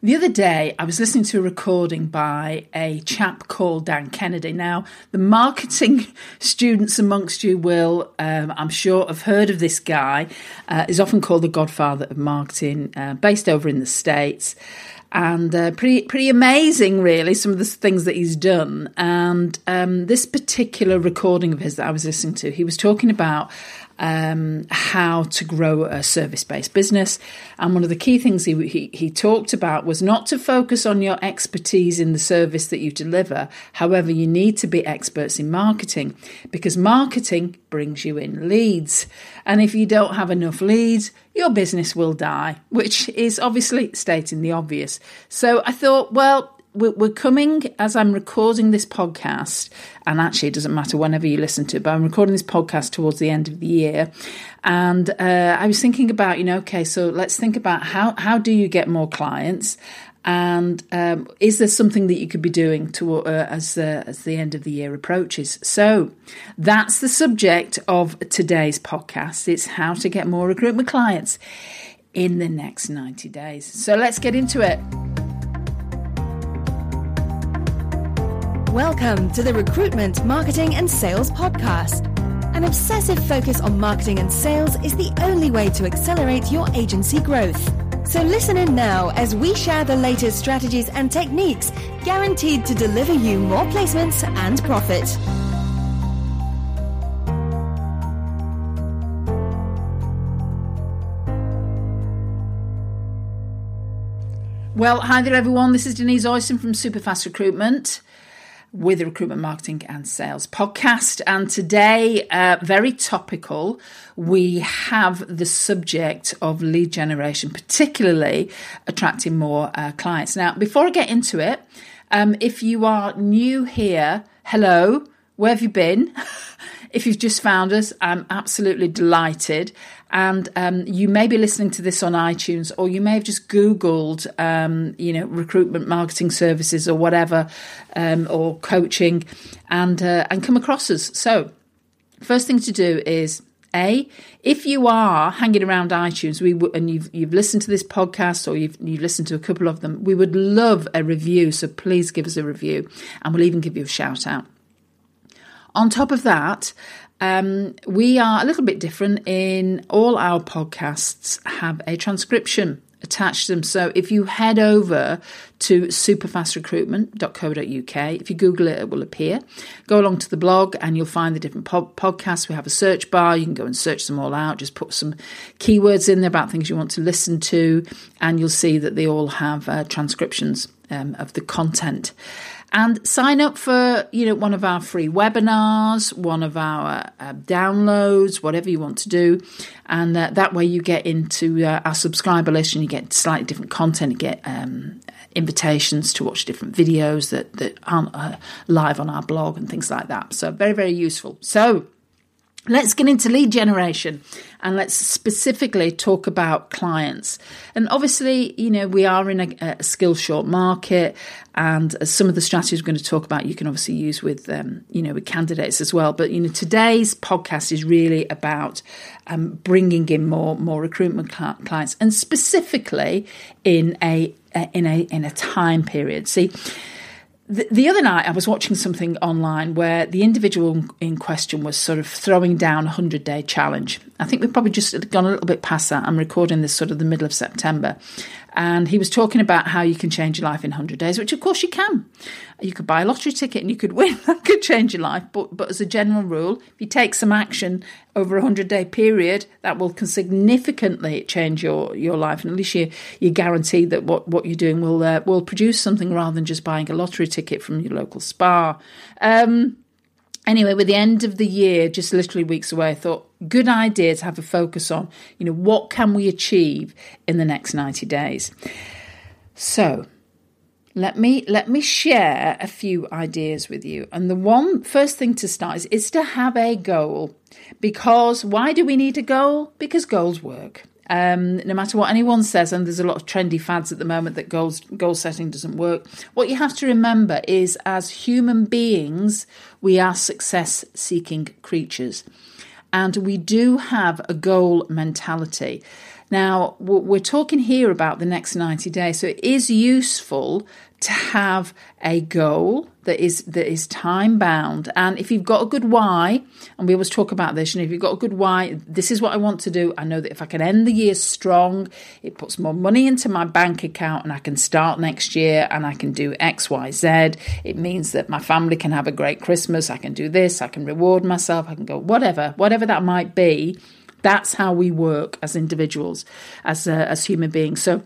The other day, I was listening to a recording by a chap called Dan Kennedy. Now, the marketing students amongst you will, um, I'm sure, have heard of this guy. Uh, is often called the godfather of marketing, uh, based over in the States. And uh, pretty, pretty amazing, really, some of the things that he's done. And um, this particular recording of his that I was listening to, he was talking about um, how to grow a service based business. And one of the key things he, he, he, talked about was not to focus on your expertise in the service that you deliver. However, you need to be experts in marketing because marketing brings you in leads. And if you don't have enough leads, your business will die, which is obviously stating the obvious. So I thought, well, we're coming as I'm recording this podcast, and actually, it doesn't matter whenever you listen to it, but I'm recording this podcast towards the end of the year. And uh, I was thinking about, you know, okay, so let's think about how, how do you get more clients? And um, is there something that you could be doing to, uh, as, uh, as the end of the year approaches? So that's the subject of today's podcast. It's how to get more recruitment clients in the next 90 days. So let's get into it. Welcome to the Recruitment, Marketing and Sales Podcast. An obsessive focus on marketing and sales is the only way to accelerate your agency growth. So listen in now as we share the latest strategies and techniques guaranteed to deliver you more placements and profit. Well, hi there, everyone. This is Denise Oyson from Superfast Recruitment with the Recruitment Marketing and Sales podcast. And today, uh, very topical, we have the subject of lead generation, particularly attracting more uh, clients. Now, before I get into it, um, if you are new here, hello, where have you been? if you've just found us, I'm absolutely delighted. And um, you may be listening to this on iTunes, or you may have just Googled, um, you know, recruitment marketing services or whatever, um, or coaching, and uh, and come across us. So, first thing to do is a, if you are hanging around iTunes, we w- and you've you've listened to this podcast or you've you've listened to a couple of them, we would love a review. So please give us a review, and we'll even give you a shout out. On top of that, um, we are a little bit different in all our podcasts have a transcription attached to them. So if you head over to superfastrecruitment.co.uk, if you Google it, it will appear. Go along to the blog and you'll find the different pod- podcasts. We have a search bar. You can go and search them all out. Just put some keywords in there about things you want to listen to, and you'll see that they all have uh, transcriptions um, of the content and sign up for you know one of our free webinars one of our uh, downloads whatever you want to do. And uh, that way you get into uh, our subscriber list and you get slightly different content you get um, invitations to watch different videos that, that aren't uh, live on our blog and things like that. So very very useful. So Let's get into lead generation and let's specifically talk about clients. And obviously, you know, we are in a, a skill short market, and some of the strategies we're going to talk about, you can obviously use with, um, you know, with candidates as well. But you know, today's podcast is really about um, bringing in more more recruitment clients, and specifically in a in a in a time period. See the, the other night, I was watching something online where the individual in question was sort of throwing down a 100 day challenge. I think we've probably just gone a little bit past that. I'm recording this sort of the middle of September. And he was talking about how you can change your life in 100 days, which of course you can. You could buy a lottery ticket and you could win. That could change your life. But, but as a general rule, if you take some action over a 100 day period, that will significantly change your, your life. And at least you, you guarantee that what, what you're doing will, uh, will produce something rather than just buying a lottery ticket from your local Spar. Um, anyway, with the end of the year, just literally weeks away, I thought, good idea to have a focus on, you know, what can we achieve in the next 90 days? So, let me let me share a few ideas with you. And the one first thing to start is, is to have a goal. Because why do we need a goal? Because goals work. Um, no matter what anyone says, and there's a lot of trendy fads at the moment that goals goal setting doesn't work. What you have to remember is, as human beings, we are success seeking creatures, and we do have a goal mentality. Now, we're talking here about the next 90 days, so it is useful to have a goal that is that is time bound. And if you've got a good why, and we always talk about this, know, if you've got a good why, this is what I want to do. I know that if I can end the year strong, it puts more money into my bank account and I can start next year and I can do X, Y, Z. It means that my family can have a great Christmas. I can do this, I can reward myself, I can go whatever, whatever that might be. That's how we work as individuals, as uh, as human beings. So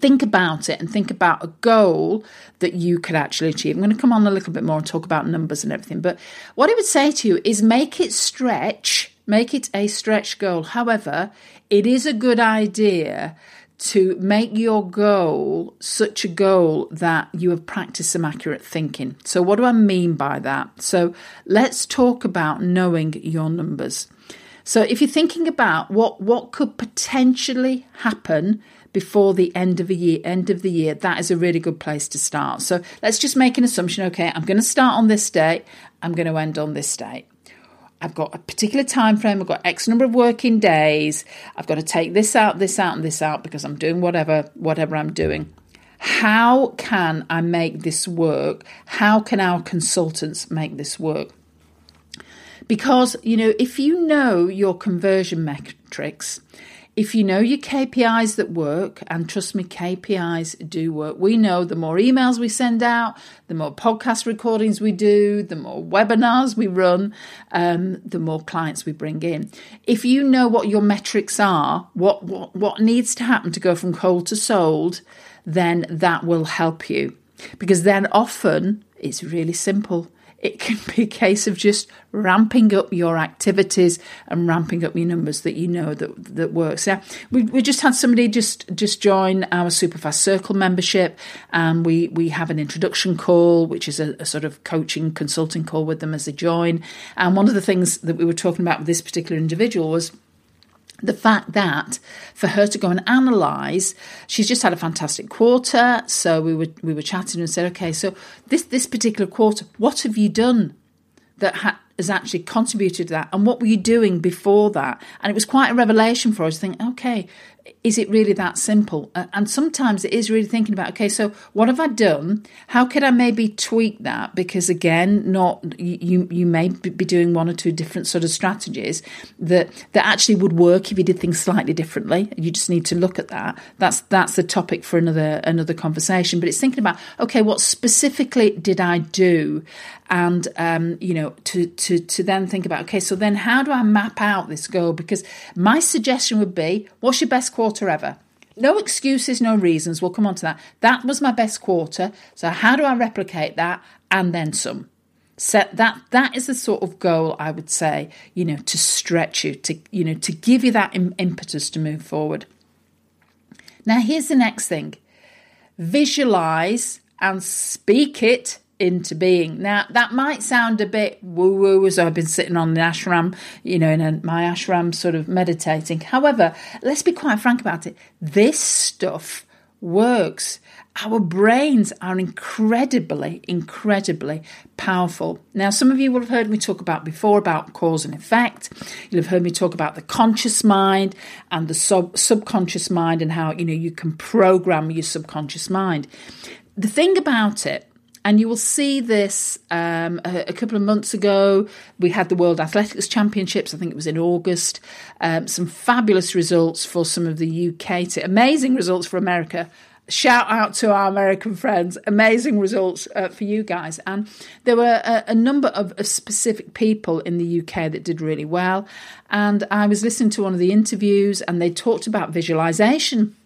think about it and think about a goal that you could actually achieve. I'm going to come on a little bit more and talk about numbers and everything. But what I would say to you is make it stretch, make it a stretch goal. However, it is a good idea to make your goal such a goal that you have practiced some accurate thinking. So, what do I mean by that? So, let's talk about knowing your numbers. So, if you're thinking about what, what could potentially happen before the end of a year end of the year that is a really good place to start so let's just make an assumption okay i'm going to start on this date i'm going to end on this date I've got a particular time frame, I've got X number of working days, I've got to take this out, this out, and this out because I'm doing whatever, whatever I'm doing. How can I make this work? How can our consultants make this work? Because, you know, if you know your conversion metrics, if you know your KPIs that work, and trust me, KPIs do work. We know the more emails we send out, the more podcast recordings we do, the more webinars we run, um, the more clients we bring in. If you know what your metrics are, what, what, what needs to happen to go from cold to sold, then that will help you. Because then often it's really simple it can be a case of just ramping up your activities and ramping up your numbers that you know that that works. Yeah, we, we just had somebody just just join our Superfast Circle membership, and we we have an introduction call, which is a, a sort of coaching consulting call with them as they join. And one of the things that we were talking about with this particular individual was the fact that for her to go and analyze she's just had a fantastic quarter. So we were we were chatting and said okay so this this particular quarter what have you done that ha- has actually contributed to that? And what were you doing before that? And it was quite a revelation for us to think okay is it really that simple? And sometimes it is really thinking about, okay, so what have I done? How could I maybe tweak that? Because again, not you you may be doing one or two different sort of strategies that that actually would work if you did things slightly differently. You just need to look at that. That's that's the topic for another another conversation. But it's thinking about, okay, what specifically did I do? And um, you know, to to to then think about, okay, so then how do I map out this goal? Because my suggestion would be, what's your best quarter ever. No excuses, no reasons. We'll come on to that. That was my best quarter. So how do I replicate that and then some? Set that that is the sort of goal I would say, you know, to stretch you, to you know, to give you that Im- impetus to move forward. Now here's the next thing. Visualize and speak it into being. Now, that might sound a bit woo woo as I've been sitting on the ashram, you know, in a, my ashram sort of meditating. However, let's be quite frank about it. This stuff works. Our brains are incredibly, incredibly powerful. Now, some of you will have heard me talk about before about cause and effect. You'll have heard me talk about the conscious mind and the sub- subconscious mind and how, you know, you can program your subconscious mind. The thing about it and you will see this um, a, a, couple of months ago. We had the World Athletics Championships, I think it was in August. Um, some fabulous results for some of the UK, to, amazing results for America. Shout out to our American friends. Amazing results uh, for you guys. And there were a, a number of, of specific people in the UK that did really well. And I was listening to one of the interviews, and they talked about visualization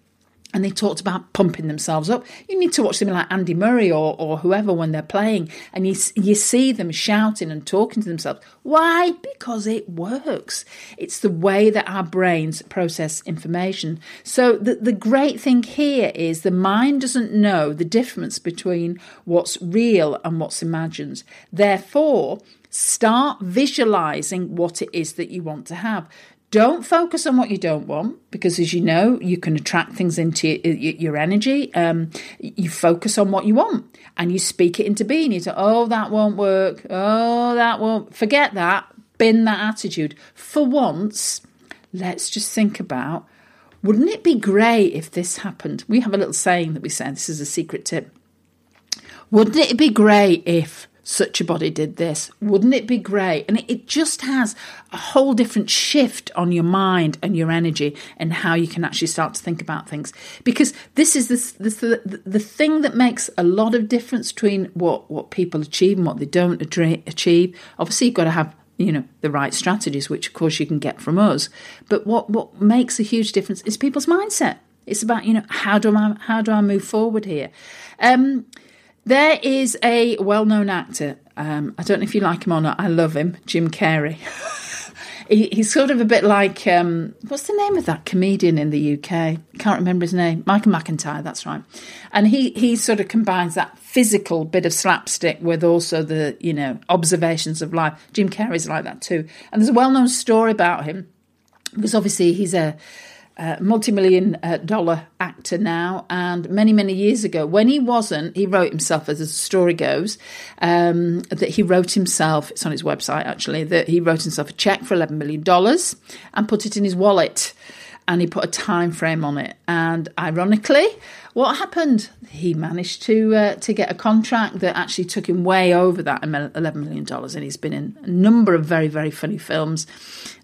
and they talked about pumping themselves up. You need to watch something like Andy Murray or, or whoever when they're playing, and you, you see them shouting and talking to themselves. Why? Because it works. It's the way that our brains process information. So, the, the great thing here is the mind doesn't know the difference between what's real and what's imagined. Therefore, start visualizing what it is that you want to have. Don't focus on what you don't want because, as you know, you can attract things into your, energy. Um, you focus on what you want and you speak it into being. You say, "Oh, that won't work. Oh, that won't." Forget that. Bin that attitude. For once, let's just think about Wouldn't it be great if this happened? We have a little saying that we say, this is a secret tip. Wouldn't it be great if such a body did this? Wouldn't it be great? And it, just has a whole different shift on your mind and your energy and how you can actually start to think about things. Because this is the, the thing that makes a lot of difference between what, what people achieve and what they don't achieve. Obviously, you've got to have you know the right strategies which of course you can get from us but what what makes a huge difference is people's mindset it's about you know how do i how do i move forward here um, there is a well-known actor um, i don't know if you like him or not i love him jim carrey he, he's sort of a bit like um, what's the name of that comedian in the UK? Can't remember his name. Michael McIntyre, that's right. And he he sort of combines that physical bit of slapstick with also the you know observations of life. Jim Carrey's like that too. And there's a well known story about him because obviously he's a multi-million uh, dollar actor now and many many years ago when he wasn't he wrote himself as the story goes um, that he wrote himself it's on his website actually that he wrote himself a check for 11 million dollars and put it in his wallet and he put a time frame on it. And ironically what happened? He managed to uh, to get a contract that actually took him way over that 11 million dollars. And he's been in a number of very very funny films.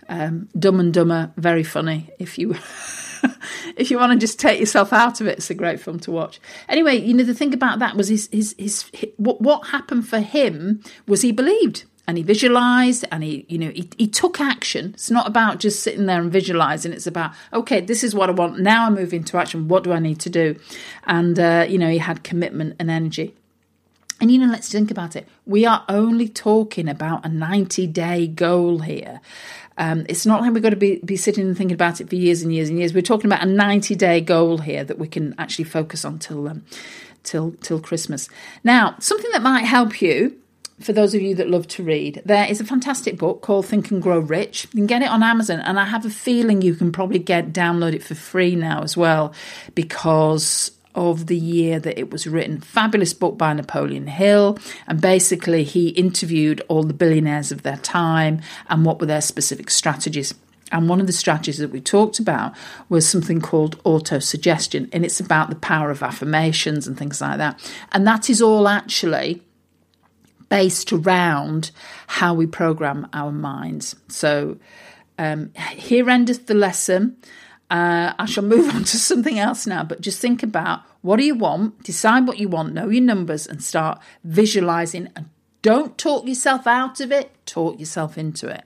Um, Dumb and Dumber, very funny. If you if you want to just take yourself out of it, it's a great film to watch. Anyway, you know the thing about that was his his his, his what what happened for him was he believed and he visualized and he you know he, he took action it's not about just sitting there and visualizing it's about okay this is what i want now i move into action what do i need to do and uh, you know he had commitment and energy and you know, let's think about it. We are only talking about a 90 day goal here. Um, it's not like we've got to be, be sitting and thinking about it for years and years and years. We're talking about a 90 day goal here that we can actually focus on till, um, till, till Christmas. Now, something that might help you for those of you that love to read, there is a fantastic book called Think and Grow Rich. You can get it on Amazon, and I have a feeling you can probably get download it for free now as well, because of the year that it was written. Fabulous book by Napoleon Hill. And basically, he interviewed all the billionaires of their time and what were their specific strategies. And one of the strategies that we talked about was something called autosuggestion. And it's about the power of affirmations and things like that. And that is all actually based around how we program our minds. So, um, here endeth the lesson. Uh, I shall move on to something else now, but just think about what do you want, decide what you want, know your numbers, and start visualizing. And don't talk yourself out of it, talk yourself into it.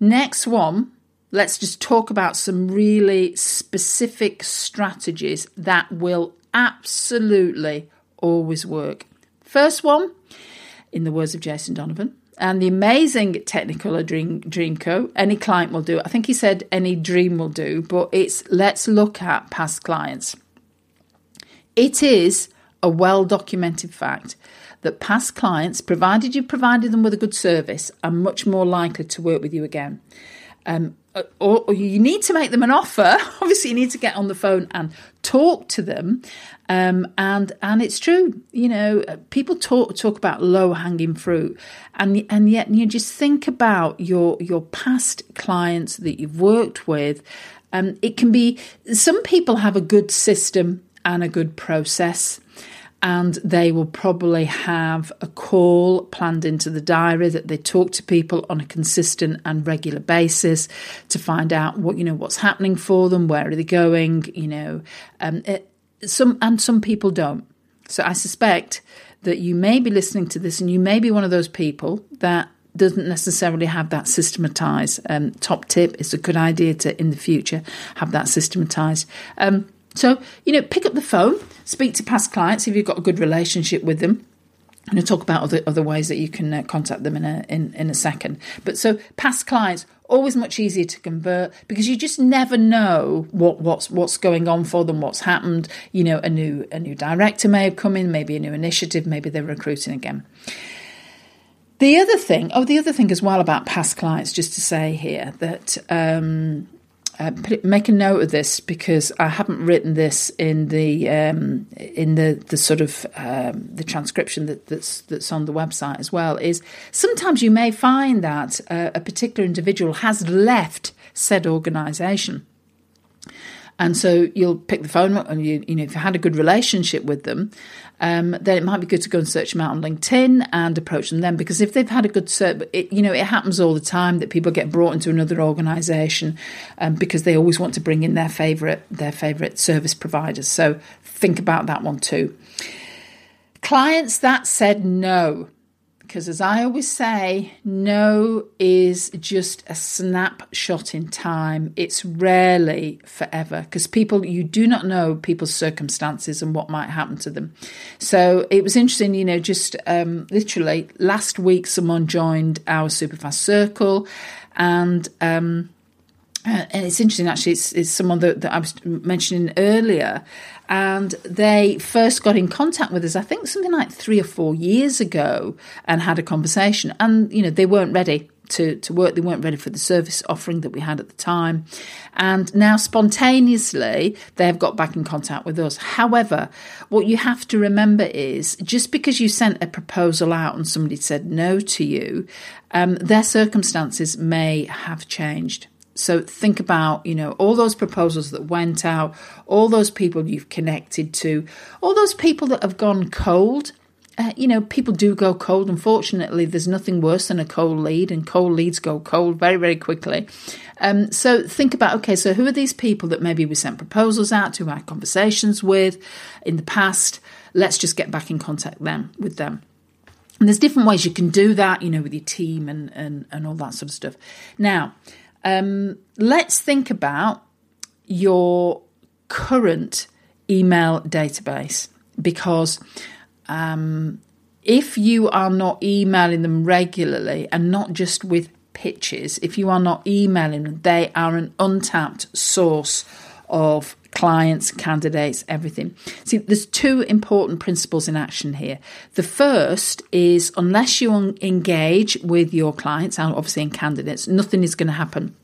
Next one, let's just talk about some really specific strategies that will absolutely always work. First one, in the words of Jason Donovan, and the amazing Technicolor Dream, Dreamcoat. Any client will do. I think he said any dream will do, but it's let's look at past clients. It is a well documented fact that past clients, provided you provided them with a good service, are much more likely to work with you again. Um, or, or, you need to make them an offer. Obviously, you need to get on the phone and talk to them. Um, and and it's true, you know, people talk talk about low hanging fruit, and and yet you just think about your your past clients that you've worked with. Um, it can be some people have a good system and a good process and they will probably have a call planned into the diary that they talk to people on a consistent and regular basis to find out what you know what's happening for them where are they going you know um, it, some and some people don't so i suspect that you may be listening to this and you may be one of those people that doesn't necessarily have that systematized um, top tip it's a good idea to in the future have that systematized um, so, you know, pick up the phone, speak to past clients if you've got a good relationship with them. And talk about other, other ways that you can uh, contact them in a in, in a second. But so past clients always much easier to convert because you just never know what what's what's going on for them, what's happened. You know, a new a new director may have come in, maybe a new initiative, maybe they're recruiting again. The other thing, oh, the other thing as well about past clients, just to say here that um, uh, make a note of this because I haven't written this in the um, in the the sort of um, the transcription that, that's that's on the website as well. Is sometimes you may find that uh, a particular individual has left said organisation. And so you'll pick the phone up, and you, you know, if you had a good relationship with them, um, then it might be good to go and search them out on LinkedIn and approach them then. Because if they've had a good search, it, you know, it happens all the time that people get brought into another organisation um, because they always want to bring in their favourite their favourite service providers. So think about that one too. Clients that said no because as I always say, no is just a snapshot in time. It's rarely forever because people, you do not know people's circumstances and what might happen to them. So it was interesting, you know, just um, literally last week, someone joined our Superfast Circle and, um, uh, and it's interesting, actually, it's, it's someone that, that I was mentioning earlier. And they first got in contact with us, I think something like three or four years ago, and had a conversation. And, you know, they weren't ready to, to work. They weren't ready for the service offering that we had at the time. And now, spontaneously, they have got back in contact with us. However, what you have to remember is just because you sent a proposal out and somebody said no to you, um, their circumstances may have changed. So think about, you know, all those proposals that went out, all those people you've connected to, all those people that have gone cold. Uh, you know, people do go cold. Unfortunately, there's nothing worse than a cold lead, and cold leads go cold very, very quickly. Um, so think about okay, so who are these people that maybe we sent proposals out to, had conversations with in the past? Let's just get back in contact them with them. And there's different ways you can do that, you know, with your team and and, and all that sort of stuff. Now, um, let's think about your current email database because um, if you are not emailing them regularly and not just with pitches, if you are not emailing them, they are an untapped source of clients, candidates, everything. See, there's two important principles in action here. The first is unless you engage with your clients and obviously in candidates, nothing is going to happen.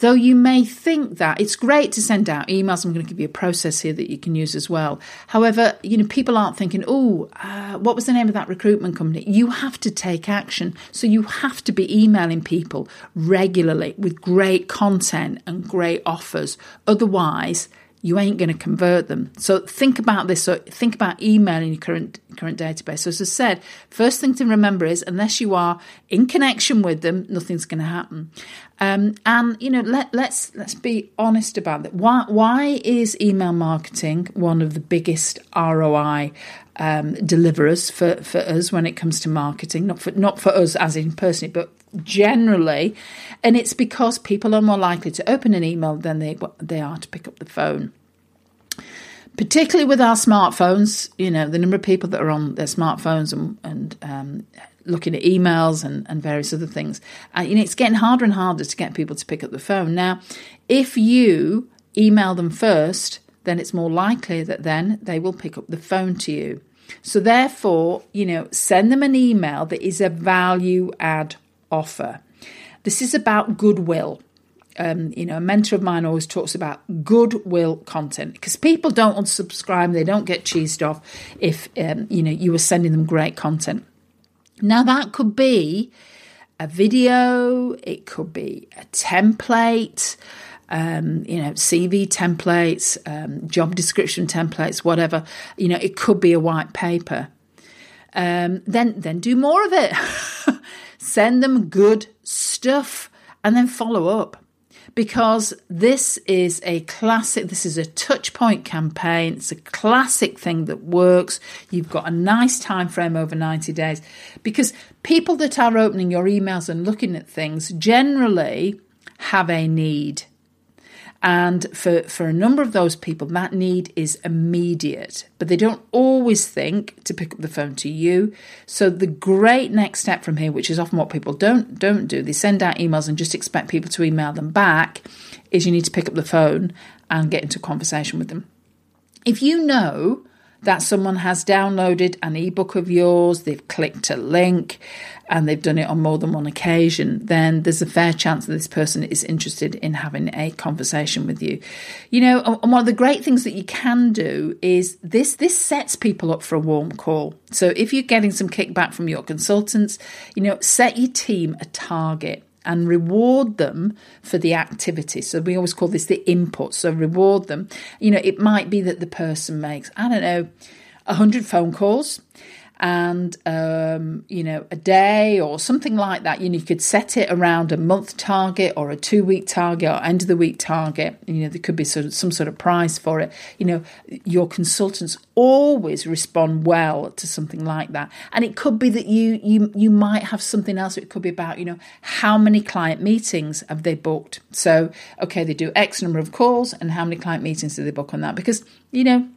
Though you may think that it's great to send out emails, I'm going to give you a process here that you can use as well. However, you know, people aren't thinking, oh, uh, what was the name of that recruitment company? You have to take action. So you have to be emailing people regularly with great content and great offers. Otherwise, you ain't going to convert them. So think about this. So think about emailing your current current database. So as I said, first thing to remember is unless you are in connection with them, nothing's going to happen. Um, and you know, let let's let's be honest about that. Why why is email marketing one of the biggest ROI um, deliverers for, for us when it comes to marketing? Not for not for us as in personally, but generally, and it's because people are more likely to open an email than they they are to pick up the phone. Particularly with our smartphones, you know, the number of people that are on their smartphones and, and um, looking at emails and, and various other things, uh, you know, it's getting harder and harder to get people to pick up the phone. Now, if you email them first, then it's more likely that then they will pick up the phone to you. So, therefore, you know, send them an email that is a value add offer. This is about goodwill. Um, you know, a mentor of mine always talks about goodwill content because people don't unsubscribe, they don't get cheesed off if um, you know you were sending them great content. Now that could be a video, it could be a template, um, you know, CV templates, um, job description templates, whatever. You know, it could be a white paper. Um, then then do more of it. Send them good stuff and then follow up. Because this is a classic this is a touch point campaign. It's a classic thing that works. You've got a nice time frame over 90 days. Because people that are opening your emails and looking at things generally have a need and for, for a number of those people, that need is immediate, but they don't always think to pick up the phone to you. So the great next step from here, which is often what people don't don't do, they send out emails and just expect people to email them back, is you need to pick up the phone and get into conversation with them. If you know that someone has downloaded an ebook of yours, they've clicked a link, and they've done it on more than one occasion, then there's a fair chance that this person is interested in having a conversation with you. You know, and one of the great things that you can do is this this sets people up for a warm call. So if you're getting some kickback from your consultants, you know, set your team a target and reward them for the activity. So we always call this the input. So reward them. You know, it might be that the person makes, I don't know, 100 phone calls and um, you know a day or something like that. You know, you could set it around a month target or a two week target or end of the week target. You know, there could be sort of some sort of prize for it. You know, your consultants always respond well to something like that, and it could be that you you you might have something else. It could be about you know how many client meetings have they booked. So okay, they do X number of calls, and how many client meetings do they book on that? Because you know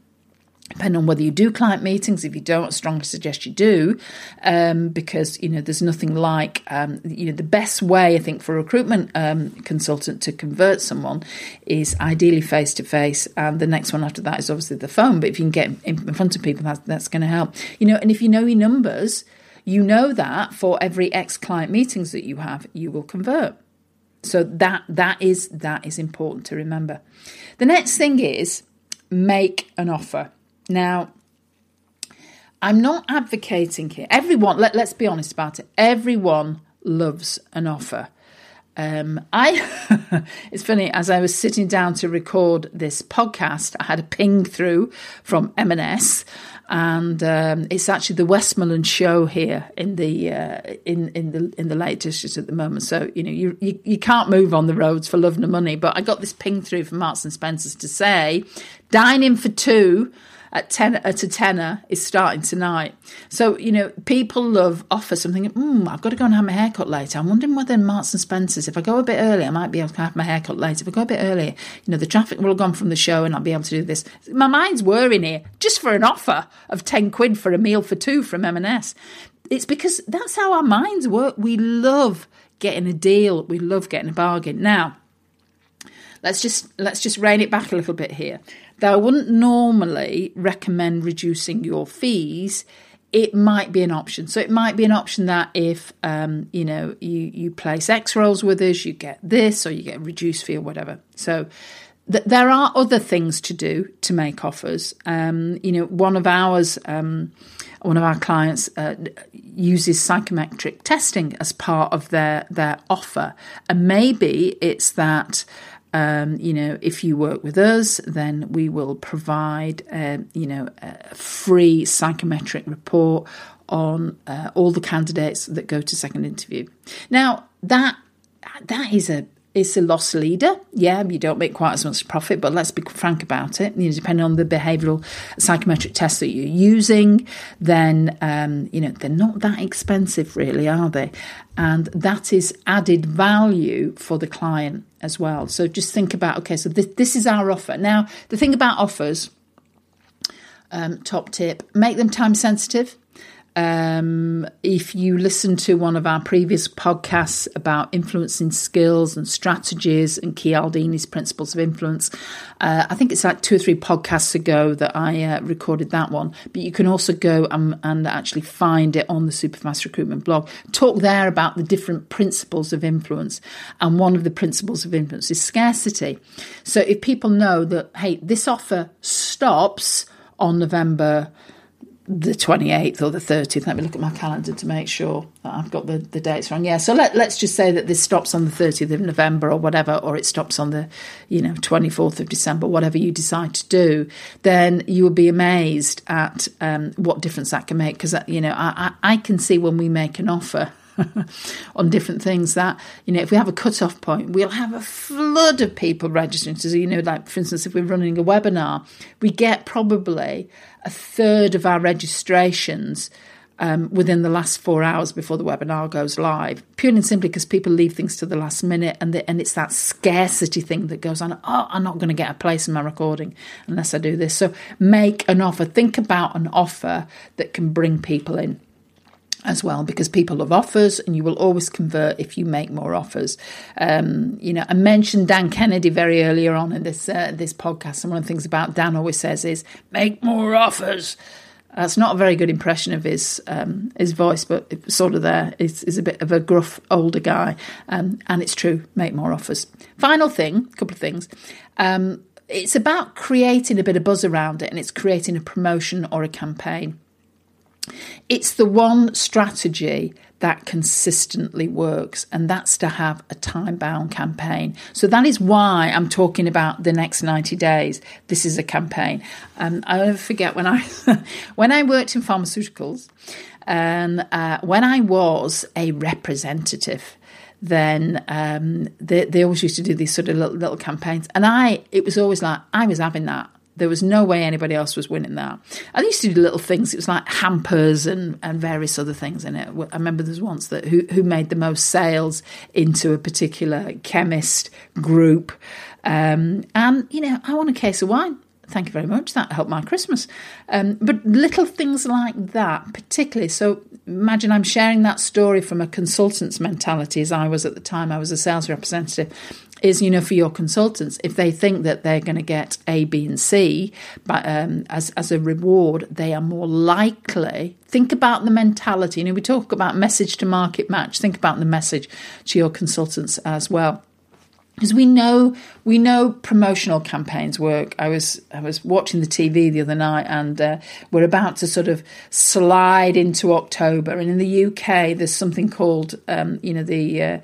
depending on whether you do client meetings. If you don't I strongly suggest you do um, because you know there's nothing like um, you know the best way i think for a recruitment um, consultant to convert someone is ideally face to face and the next one after that is obviously the phone. But if you can get in front of people that's, that's going to help. You know and if you know your numbers you know that for every x client meetings that you have you will convert. So that that is that is important to remember. The next thing is make an offer now, I'm not advocating here. Everyone, let, let's be honest about it. Everyone loves an offer. Um, I, it's funny, as I was sitting down to record this podcast, I had a ping through from M&S and um, it's actually the Westmorland show here in the uh, in in the in the Lake District at the moment. So you know you, you, you can't move on the roads for love nor money. But I got this ping through from Marks and Spencers to say, dining for two at ten at a tenner is starting tonight. So you know, people love offer something. Mm, I've got to go and have my haircut later. I'm wondering whether Marks and Spencers, if I go a bit early, I might be able to have my haircut later. If I go a bit earlier, you know, the traffic will have gone from the show, and I'll be able to do this. My mind's whirring here just for an offer of ten quid for a meal for two from M&S. It's because that's how our minds work. We love getting a deal. We love getting a bargain. Now, let's just let's just rein it back a little bit here. Though I wouldn't normally recommend reducing your fees, it might be an option. So it might be an option that if um, you know you you place X rolls with us, you get this, or you get a reduced fee or whatever. So th- there are other things to do to make offers. Um, you know, one of ours. Um, one of our clients uh, uses psychometric testing as part of their their offer, and maybe it's that um, you know, if you work with us, then we will provide, uh, you know, a free psychometric report on uh, all the candidates that go to second interview. Now, that that is a it's a loss leader. Yeah, you don't make quite as much profit, but let's be frank about it. You know, depending on the behavioural psychometric tests that you're using, then um, you know they're not that expensive, really, are they? And that is added value for the client as well. So just think about okay, so this, this is our offer. Now, the thing about offers, um, top tip: make them time sensitive. Um, if you listen to one of our previous podcasts about influencing skills and strategies and Cialdini's principles of influence, uh, I think it's like two or three podcasts ago that I uh, recorded that one. But you can also go and, and actually find it on the Superfast Recruitment blog. Talk there about the different principles of influence. And one of the principles of influence is scarcity. So if people know that, hey, this offer stops on November the 28th or the 30th. Let me look at my calendar to make sure that I've got the, the dates wrong. Yeah, so let, let's just say that this stops on the 30th of November or whatever, or it stops on the, you know, 24th of December, whatever you decide to do, then you will be amazed at um, what difference that can make. Because, you know, I, I, I can see when we make an offer on different things that you know if we have a cut-off point we'll have a flood of people registering so you know like for instance if we're running a webinar we get probably a third of our registrations um, within the last four hours before the webinar goes live, purely and simply because people leave things to the last minute, and and it's that scarcity thing that goes on. Oh, I'm not going to get a place in my recording unless I do this. So make an offer. Think about an offer that can bring people in as well because people love offers and you will always convert if you make more offers um, you know i mentioned dan kennedy very earlier on in this uh, this podcast and one of the things about dan always says is make more offers that's not a very good impression of his um, his voice, but sort of there is, is a bit of a gruff older guy, um, and it's true. Make more offers. Final thing, a couple of things. Um, it's about creating a bit of buzz around it, and it's creating a promotion or a campaign. It's the one strategy that consistently works, and that's to have a time bound campaign. So that is why I'm talking about the next 90 days. This is a campaign. Um, I'll never forget when I when I worked in pharmaceuticals, and uh, when I was a representative then um, they, they always used to do these sort of little, little campaigns. And I, it was always like, I was having that. There was no way anybody else was winning that. I used to do little things. It was like hampers and, and various other things in it. I remember there was once that who, who made the most sales into a particular chemist group. Um, and, you know, I want a case of wine. Thank you very much. That helped my Christmas. Um, but little things like that, particularly. So imagine I'm sharing that story from a consultant's mentality, as I was at the time. I was a sales representative is you know for your consultants if they think that they're going to get A, B, and C, but um, as as a reward, they are more likely. Think about the mentality. You know, we talk about message to market match. Think about the message to your consultants as well because we know we know promotional campaigns work. I was I was watching the TV the other night, and uh, we're about to sort of slide into October. And in the UK, there's something called um, you know the uh,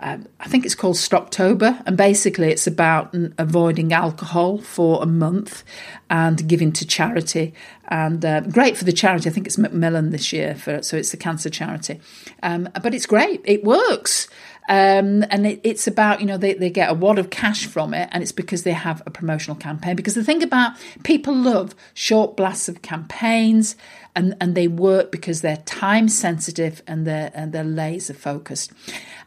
um, I think it's called Stoptober, and basically it's about avoiding alcohol for a month and giving to charity. And uh, great for the charity. I think it's Macmillan this year, for so it's the cancer charity. Um, but it's great. It works. Um, and it, it's about, you know, they, they get a wad of cash from it, and it's because they have a promotional campaign. Because the thing about people love short blasts of campaigns, and, and they work because they're time sensitive and they're, and they're laser focused.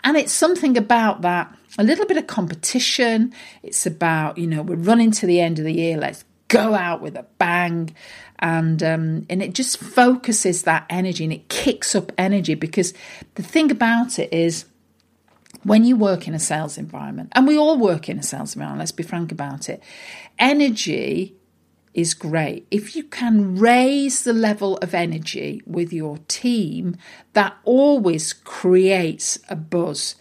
And it's something about that, a little bit of competition. It's about, you know, we're running to the end of the year, let's go out with a bang. And um, and it just focuses that energy and it kicks up energy because the thing about it is when you work in a sales environment, and we all work in a sales environment, let's be frank about it, energy is great. If you can raise the level of energy with your team, that always creates a buzz.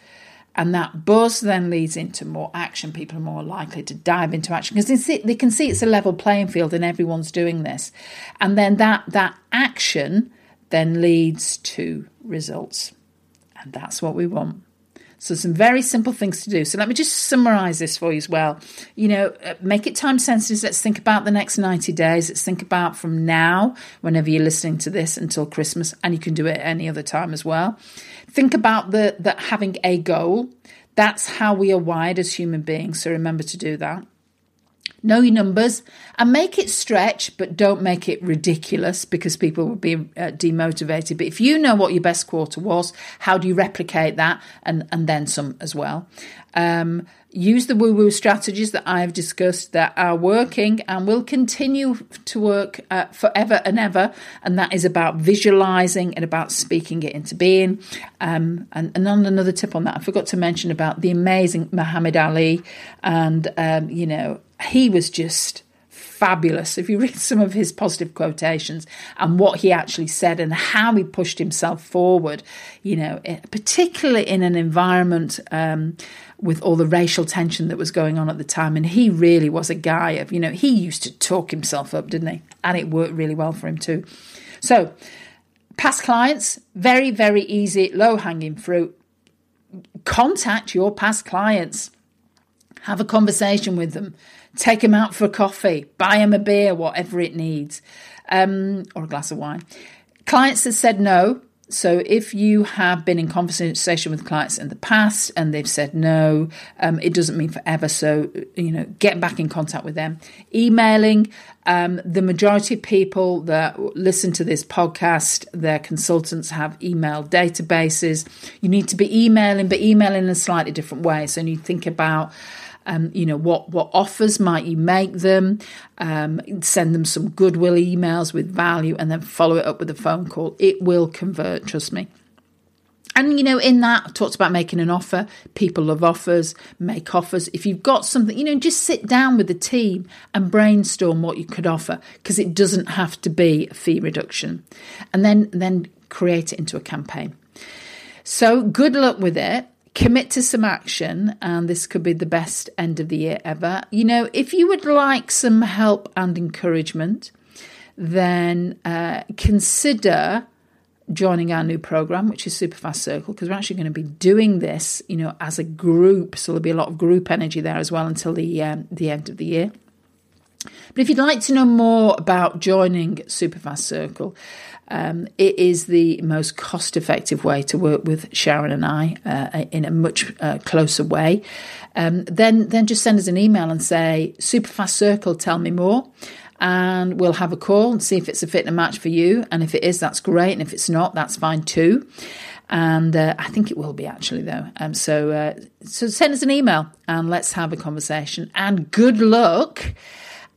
And that buzz then leads into more action. People are more likely to dive into action because they, they can see it's a level playing field and everyone's doing this. And then that, that action then leads to results. And that's what we want. So, some very simple things to do. So, let me just summarize this for you as well. You know, uh, make it time sensitive. Let's think about the next 90 days. Let's think about from now, whenever you're listening to this, until Christmas, and you can do it any other time as well. Think about the that having a goal. That's how we are wired as human beings. So, remember to do that. Know your numbers and make it stretch, but don't make it ridiculous because people will be uh, demotivated. But if you know what your best quarter was, how do you replicate that and, and then some as well? Um, use the woo woo strategies that I've discussed that are working and will continue to work uh, forever and ever. And that is about visualizing and about speaking it into being. Um, and, and on another tip on that, I forgot to mention about the amazing Muhammad Ali and, um, you know, he was just fabulous. If you read some of his positive quotations and what he actually said and how he pushed himself forward, you know, eh, particularly in an environment um, with all the racial tension that was going on at the time. And he really was a guy of, you know, he used to talk himself up, didn't he? And it worked really well for him too. So, past clients, very, very easy, low hanging fruit. Contact your past clients, have a conversation with them take them out for coffee, buy them a beer, whatever it needs, um, or a glass of wine. Clients have said no. So if you have been in conversation with clients in the past and they've said no, um, it doesn't mean forever. So you know, get back in contact with them. Emailing. Um, the majority of people that listen to this podcast, their consultants have email databases. You need to be emailing, but emailing in a slightly different way. So you think about um, you know, what, what offers might you make them? Um, send them some goodwill emails with value and then follow it up with a phone call. It will convert, trust me. And you know, in that, I talked about making an offer. People love offers, make offers. If you've got something, you know, just sit down with the team and brainstorm what you could offer because it doesn't have to be a fee reduction. And then then create it into a campaign. So good luck with it commit to some action, and this could be the best end of the year ever. You know, if you would like some help and encouragement, then uh, consider joining our new program, which is Superfast Circle, because we're actually going to be doing this, you know, as a group. So there'll be a lot of group energy there as well until the um, the end of the year. But if you'd like to know more about joining Superfast Circle, um, it is the most cost effective way to work with Sharon and I uh, in a much uh, closer way. Um, then, then just send us an email and say, Superfast Circle, tell me more. And we'll have a call and see if it's a fit and a match for you. And if it is, that's great. And if it's not, that's fine too. And uh, I think it will be actually, though. Um, so, uh, so send us an email and let's have a conversation. And good luck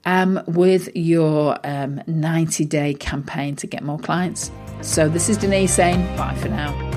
um, with your um, 90 day campaign to get more clients. So, this is Denise saying bye for now.